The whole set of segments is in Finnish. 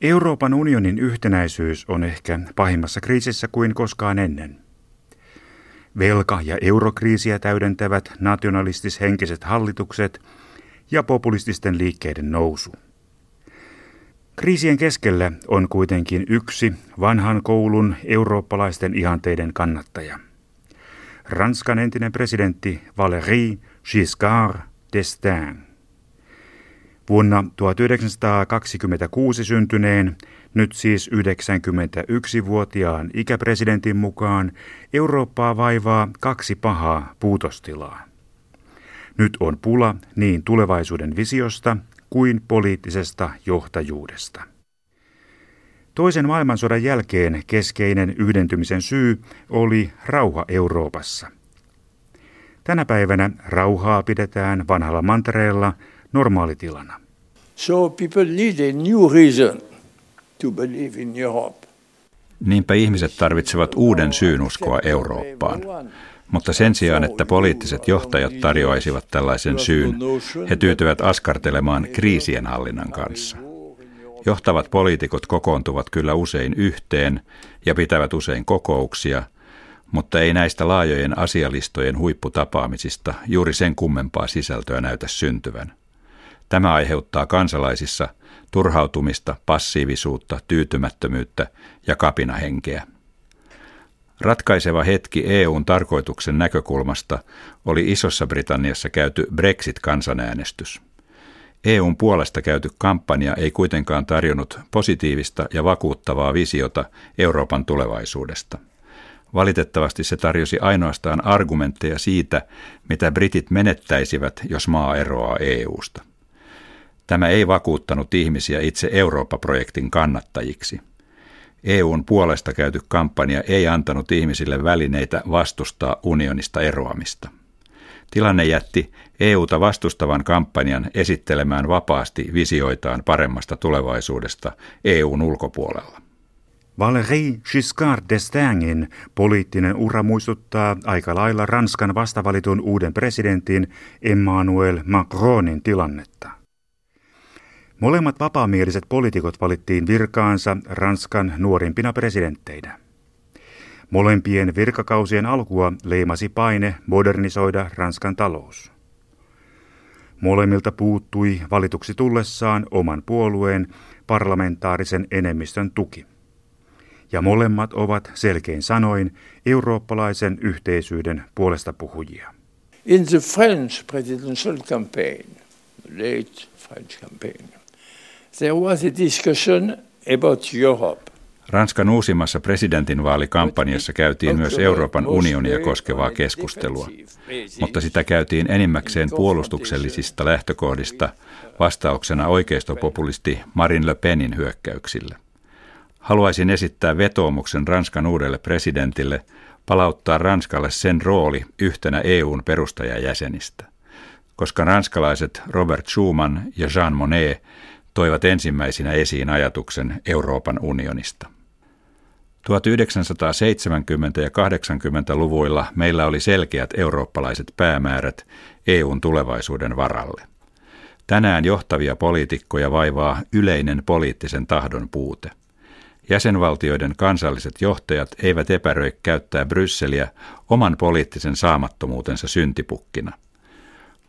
Euroopan unionin yhtenäisyys on ehkä pahimmassa kriisissä kuin koskaan ennen. Velka- ja eurokriisiä täydentävät nationalistishenkiset hallitukset ja populististen liikkeiden nousu. Kriisien keskellä on kuitenkin yksi vanhan koulun eurooppalaisten ihanteiden kannattaja. Ranskan entinen presidentti Valéry Giscard d'Estaing. Vuonna 1926 syntyneen, nyt siis 91-vuotiaan ikäpresidentin mukaan Eurooppaa vaivaa kaksi pahaa puutostilaa. Nyt on pula niin tulevaisuuden visiosta kuin poliittisesta johtajuudesta. Toisen maailmansodan jälkeen keskeinen yhdentymisen syy oli rauha Euroopassa. Tänä päivänä rauhaa pidetään vanhalla mantereella normaalitilana. So people need a new reason to believe in Europe. Niinpä ihmiset tarvitsevat uuden syyn uskoa Eurooppaan. Mutta sen sijaan, että poliittiset johtajat tarjoaisivat tällaisen syyn, he tyytyvät askartelemaan kriisien hallinnan kanssa. Johtavat poliitikot kokoontuvat kyllä usein yhteen ja pitävät usein kokouksia, mutta ei näistä laajojen asialistojen huipputapaamisista juuri sen kummempaa sisältöä näytä syntyvän. Tämä aiheuttaa kansalaisissa turhautumista, passiivisuutta, tyytymättömyyttä ja kapinahenkeä. Ratkaiseva hetki EUn tarkoituksen näkökulmasta oli Isossa Britanniassa käyty Brexit-kansanäänestys. EUn puolesta käyty kampanja ei kuitenkaan tarjonnut positiivista ja vakuuttavaa visiota Euroopan tulevaisuudesta. Valitettavasti se tarjosi ainoastaan argumentteja siitä, mitä britit menettäisivät, jos maa eroaa EUsta. Tämä ei vakuuttanut ihmisiä itse Eurooppa-projektin kannattajiksi. EUn puolesta käyty kampanja ei antanut ihmisille välineitä vastustaa unionista eroamista. Tilanne jätti EUta vastustavan kampanjan esittelemään vapaasti visioitaan paremmasta tulevaisuudesta EUn ulkopuolella. Valéry Giscard d'Estaingin poliittinen ura muistuttaa aika lailla Ranskan vastavalitun uuden presidentin Emmanuel Macronin tilannetta. Molemmat vapaamieliset poliitikot valittiin virkaansa Ranskan nuorimpina presidentteinä. Molempien virkakausien alkua leimasi paine modernisoida Ranskan talous. Molemmilta puuttui valituksi tullessaan oman puolueen parlamentaarisen enemmistön tuki. Ja molemmat ovat selkein sanoin eurooppalaisen yhteisyyden puolesta puhujia. In the French presidential campaign, late French campaign, there was a discussion about Europe. Ranskan uusimmassa presidentinvaalikampanjassa käytiin myös Euroopan unionia koskevaa keskustelua, mutta sitä käytiin enimmäkseen puolustuksellisista lähtökohdista vastauksena oikeistopopulisti Marine Le Penin hyökkäyksille. Haluaisin esittää vetoomuksen Ranskan uudelle presidentille palauttaa Ranskalle sen rooli yhtenä EUn perustajajäsenistä, koska ranskalaiset Robert Schuman ja Jean Monnet toivat ensimmäisinä esiin ajatuksen Euroopan unionista. 1970- ja 80-luvuilla meillä oli selkeät eurooppalaiset päämäärät EUn tulevaisuuden varalle. Tänään johtavia poliitikkoja vaivaa yleinen poliittisen tahdon puute. Jäsenvaltioiden kansalliset johtajat eivät epäröi käyttää Brysseliä oman poliittisen saamattomuutensa syntipukkina –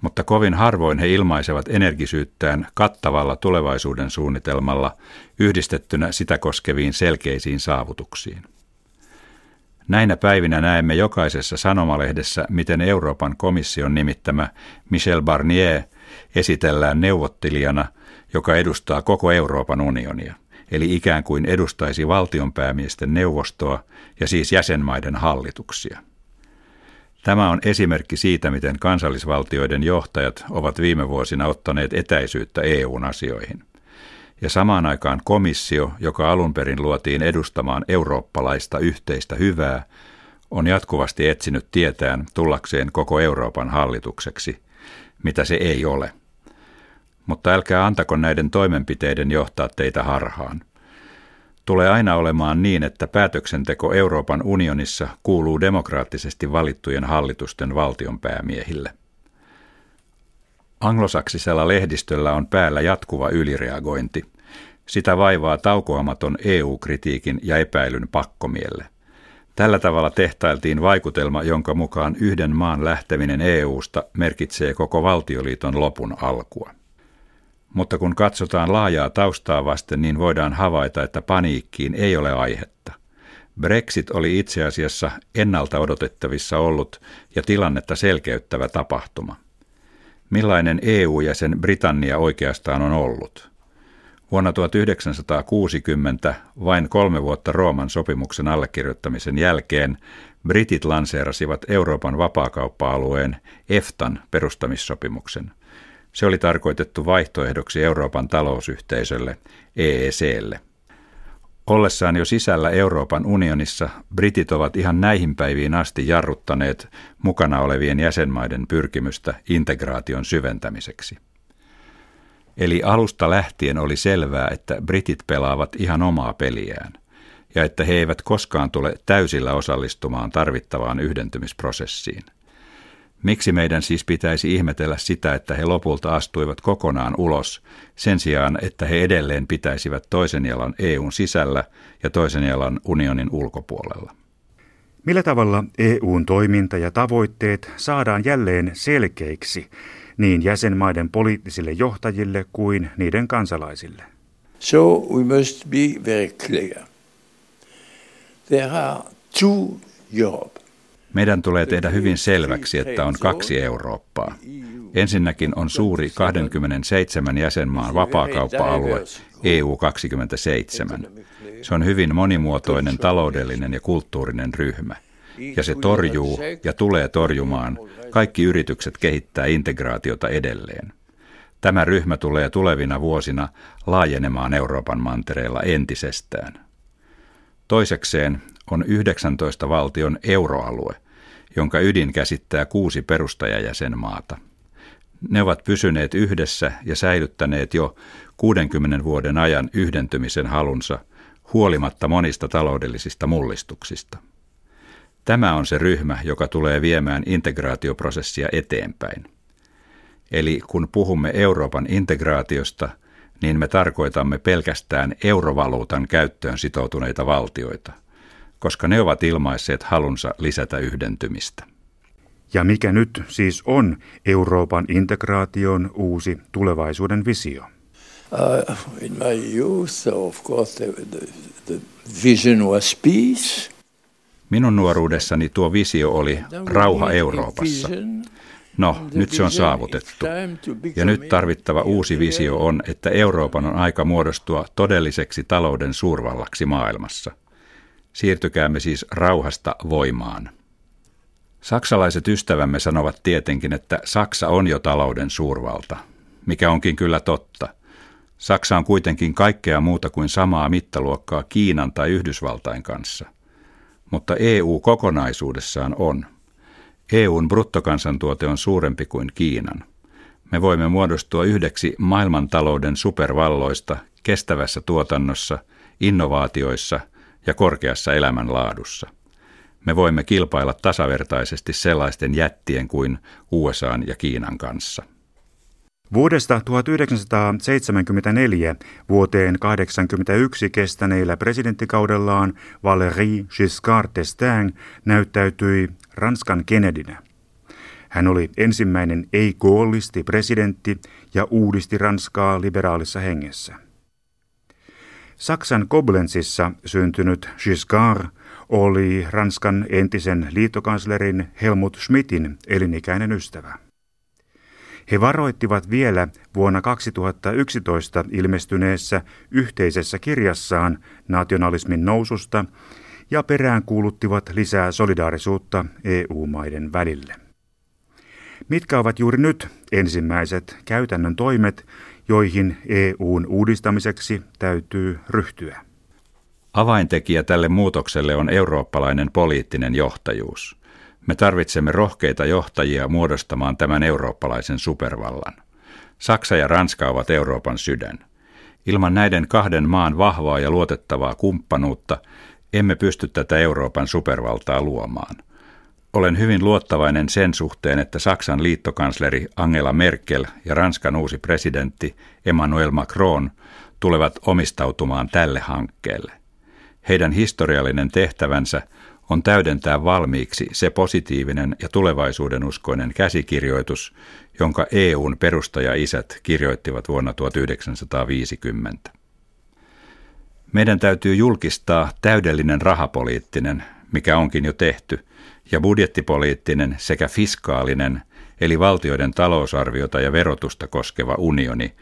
mutta kovin harvoin he ilmaisevat energisyyttään kattavalla tulevaisuuden suunnitelmalla yhdistettynä sitä koskeviin selkeisiin saavutuksiin. Näinä päivinä näemme jokaisessa sanomalehdessä, miten Euroopan komission nimittämä Michel Barnier esitellään neuvottelijana, joka edustaa koko Euroopan unionia, eli ikään kuin edustaisi valtionpäämiesten neuvostoa ja siis jäsenmaiden hallituksia. Tämä on esimerkki siitä, miten kansallisvaltioiden johtajat ovat viime vuosina ottaneet etäisyyttä EUn asioihin. Ja samaan aikaan komissio, joka alun perin luotiin edustamaan eurooppalaista yhteistä hyvää, on jatkuvasti etsinyt tietään tullakseen koko Euroopan hallitukseksi, mitä se ei ole. Mutta älkää antako näiden toimenpiteiden johtaa teitä harhaan – tulee aina olemaan niin, että päätöksenteko Euroopan unionissa kuuluu demokraattisesti valittujen hallitusten valtionpäämiehille. Anglosaksisella lehdistöllä on päällä jatkuva ylireagointi. Sitä vaivaa taukoamaton EU-kritiikin ja epäilyn pakkomielle. Tällä tavalla tehtailtiin vaikutelma, jonka mukaan yhden maan lähteminen EUsta merkitsee koko valtioliiton lopun alkua. Mutta kun katsotaan laajaa taustaa vasten, niin voidaan havaita, että paniikkiin ei ole aihetta. Brexit oli itse asiassa ennalta odotettavissa ollut ja tilannetta selkeyttävä tapahtuma. Millainen EU-jäsen Britannia oikeastaan on ollut? Vuonna 1960, vain kolme vuotta Rooman sopimuksen allekirjoittamisen jälkeen, britit lanseerasivat Euroopan vapaakauppa-alueen EFTAn perustamissopimuksen. Se oli tarkoitettu vaihtoehdoksi Euroopan talousyhteisölle, EEClle. Ollessaan jo sisällä Euroopan unionissa, britit ovat ihan näihin päiviin asti jarruttaneet mukana olevien jäsenmaiden pyrkimystä integraation syventämiseksi. Eli alusta lähtien oli selvää, että britit pelaavat ihan omaa peliään ja että he eivät koskaan tule täysillä osallistumaan tarvittavaan yhdentymisprosessiin. Miksi meidän siis pitäisi ihmetellä sitä, että he lopulta astuivat kokonaan ulos, sen sijaan, että he edelleen pitäisivät toisen jalan EUn sisällä ja toisen jalan unionin ulkopuolella? Millä tavalla EUn toiminta ja tavoitteet saadaan jälleen selkeiksi niin jäsenmaiden poliittisille johtajille kuin niiden kansalaisille? So we must be very clear. There are two Europe. Meidän tulee tehdä hyvin selväksi, että on kaksi Eurooppaa. Ensinnäkin on suuri 27 jäsenmaan vapaakauppa-alue EU 27. Se on hyvin monimuotoinen taloudellinen ja kulttuurinen ryhmä. Ja se torjuu ja tulee torjumaan kaikki yritykset kehittää integraatiota edelleen. Tämä ryhmä tulee tulevina vuosina laajenemaan Euroopan mantereella entisestään. Toisekseen on 19 valtion euroalue, jonka ydin käsittää kuusi perustajajäsenmaata. Ne ovat pysyneet yhdessä ja säilyttäneet jo 60 vuoden ajan yhdentymisen halunsa huolimatta monista taloudellisista mullistuksista. Tämä on se ryhmä, joka tulee viemään integraatioprosessia eteenpäin. Eli kun puhumme Euroopan integraatiosta, niin me tarkoitamme pelkästään eurovaluutan käyttöön sitoutuneita valtioita – koska ne ovat ilmaisseet halunsa lisätä yhdentymistä. Ja mikä nyt siis on Euroopan integraation uusi tulevaisuuden visio? Uh, in my youth, of course, the, the, the vision was peace. Minun nuoruudessani tuo visio oli rauha Euroopassa. No, nyt se on saavutettu. Ja nyt tarvittava uusi visio on, että Euroopan on aika muodostua todelliseksi talouden suurvallaksi maailmassa – Siirtykäämme siis rauhasta voimaan. Saksalaiset ystävämme sanovat tietenkin, että Saksa on jo talouden suurvalta, mikä onkin kyllä totta. Saksa on kuitenkin kaikkea muuta kuin samaa mittaluokkaa Kiinan tai Yhdysvaltain kanssa. Mutta EU kokonaisuudessaan on. EUn bruttokansantuote on suurempi kuin Kiinan. Me voimme muodostua yhdeksi maailmantalouden supervalloista kestävässä tuotannossa, innovaatioissa – ja korkeassa elämänlaadussa. Me voimme kilpailla tasavertaisesti sellaisten jättien kuin USA ja Kiinan kanssa. Vuodesta 1974 vuoteen 1981 kestäneillä presidenttikaudellaan Valéry Giscard d'Estaing näyttäytyi Ranskan Kennedynä. Hän oli ensimmäinen ei-koollisti presidentti ja uudisti Ranskaa liberaalissa hengessä. Saksan Koblenzissa syntynyt Giscard oli Ranskan entisen liittokanslerin Helmut Schmidtin elinikäinen ystävä. He varoittivat vielä vuonna 2011 ilmestyneessä yhteisessä kirjassaan nationalismin noususta ja peräänkuuluttivat lisää solidaarisuutta EU-maiden välille. Mitkä ovat juuri nyt ensimmäiset käytännön toimet, joihin EUn uudistamiseksi täytyy ryhtyä. Avaintekijä tälle muutokselle on eurooppalainen poliittinen johtajuus. Me tarvitsemme rohkeita johtajia muodostamaan tämän eurooppalaisen supervallan. Saksa ja Ranska ovat Euroopan sydän. Ilman näiden kahden maan vahvaa ja luotettavaa kumppanuutta emme pysty tätä Euroopan supervaltaa luomaan. Olen hyvin luottavainen sen suhteen, että Saksan liittokansleri Angela Merkel ja Ranskan uusi presidentti Emmanuel Macron tulevat omistautumaan tälle hankkeelle. Heidän historiallinen tehtävänsä on täydentää valmiiksi se positiivinen ja tulevaisuuden uskoinen käsikirjoitus, jonka EUn perustajaisät kirjoittivat vuonna 1950. Meidän täytyy julkistaa täydellinen rahapoliittinen, mikä onkin jo tehty, ja budjettipoliittinen sekä fiskaalinen, eli valtioiden talousarviota ja verotusta koskeva unioni,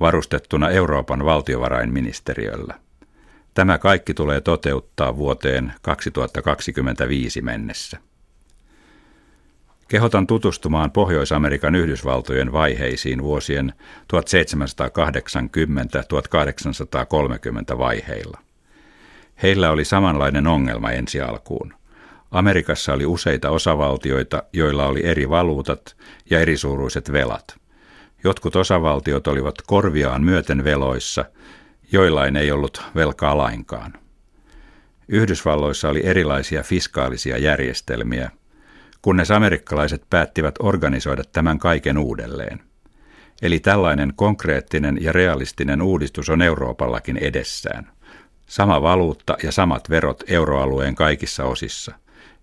varustettuna Euroopan valtiovarainministeriöllä. Tämä kaikki tulee toteuttaa vuoteen 2025 mennessä. Kehotan tutustumaan Pohjois-Amerikan Yhdysvaltojen vaiheisiin vuosien 1780-1830 vaiheilla. Heillä oli samanlainen ongelma ensi alkuun. Amerikassa oli useita osavaltioita, joilla oli eri valuutat ja erisuuruiset velat. Jotkut osavaltiot olivat korviaan myöten veloissa, joillain ei ollut velkaa lainkaan. Yhdysvalloissa oli erilaisia fiskaalisia järjestelmiä, kunnes amerikkalaiset päättivät organisoida tämän kaiken uudelleen. Eli tällainen konkreettinen ja realistinen uudistus on Euroopallakin edessään. Sama valuutta ja samat verot euroalueen kaikissa osissa.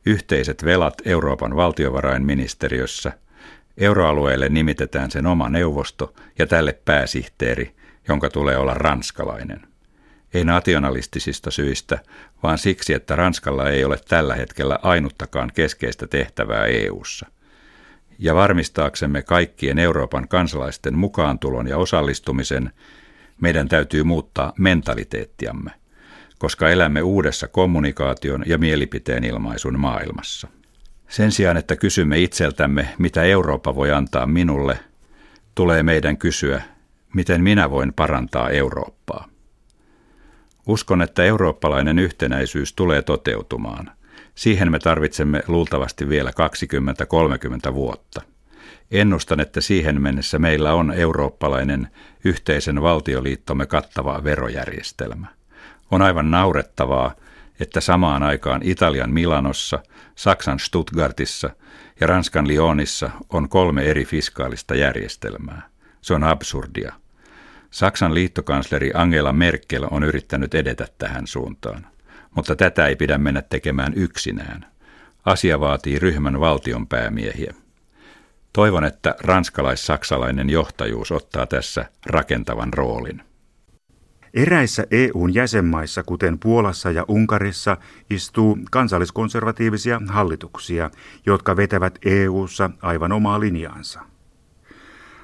Yhteiset velat Euroopan valtiovarainministeriössä. Euroalueelle nimitetään sen oma neuvosto ja tälle pääsihteeri, jonka tulee olla ranskalainen ei nationalistisista syistä, vaan siksi, että Ranskalla ei ole tällä hetkellä ainuttakaan keskeistä tehtävää EU:ssa. Ja varmistaaksemme kaikkien Euroopan kansalaisten mukaantulon ja osallistumisen, meidän täytyy muuttaa mentaliteettiamme, koska elämme uudessa kommunikaation ja mielipiteen ilmaisun maailmassa. Sen sijaan, että kysymme itseltämme, mitä Eurooppa voi antaa minulle, tulee meidän kysyä, miten minä voin parantaa Eurooppaa. Uskon, että eurooppalainen yhtenäisyys tulee toteutumaan. Siihen me tarvitsemme luultavasti vielä 20-30 vuotta. Ennustan, että siihen mennessä meillä on eurooppalainen yhteisen valtioliittomme kattava verojärjestelmä. On aivan naurettavaa, että samaan aikaan Italian Milanossa, Saksan Stuttgartissa ja Ranskan Lyonissa on kolme eri fiskaalista järjestelmää. Se on absurdia. Saksan liittokansleri Angela Merkel on yrittänyt edetä tähän suuntaan, mutta tätä ei pidä mennä tekemään yksinään. Asia vaatii ryhmän valtionpäämiehiä. Toivon, että ranskalais-saksalainen johtajuus ottaa tässä rakentavan roolin. Eräissä EUn jäsenmaissa, kuten Puolassa ja Unkarissa, istuu kansalliskonservatiivisia hallituksia, jotka vetävät EUssa aivan omaa linjaansa.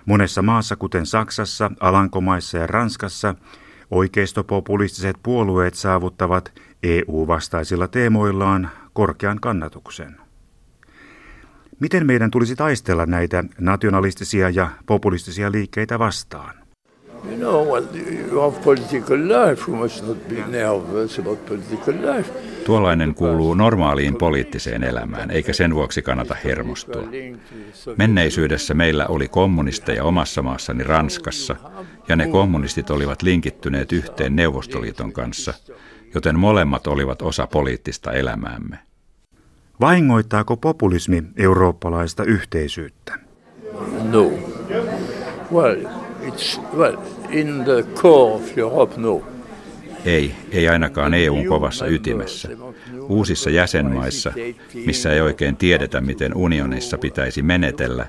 Monessa maassa, kuten Saksassa, Alankomaissa ja Ranskassa, oikeistopopulistiset puolueet saavuttavat EU-vastaisilla teemoillaan korkean kannatuksen. Miten meidän tulisi taistella näitä nationalistisia ja populistisia liikkeitä vastaan? You know, well, you have political life. You must not be nervous about political life. Tuollainen kuuluu normaaliin poliittiseen elämään, eikä sen vuoksi kannata hermostua. Menneisyydessä meillä oli kommunisteja omassa maassani Ranskassa, ja ne kommunistit olivat linkittyneet yhteen Neuvostoliiton kanssa, joten molemmat olivat osa poliittista elämäämme. Vahingoittaako populismi eurooppalaista yhteisyyttä? No. Well, it's, well, in the core of Europe, no. Ei, ei ainakaan EUn kovassa ytimessä. Uusissa jäsenmaissa, missä ei oikein tiedetä, miten unionissa pitäisi menetellä,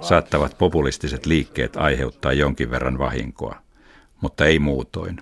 saattavat populistiset liikkeet aiheuttaa jonkin verran vahinkoa, mutta ei muutoin.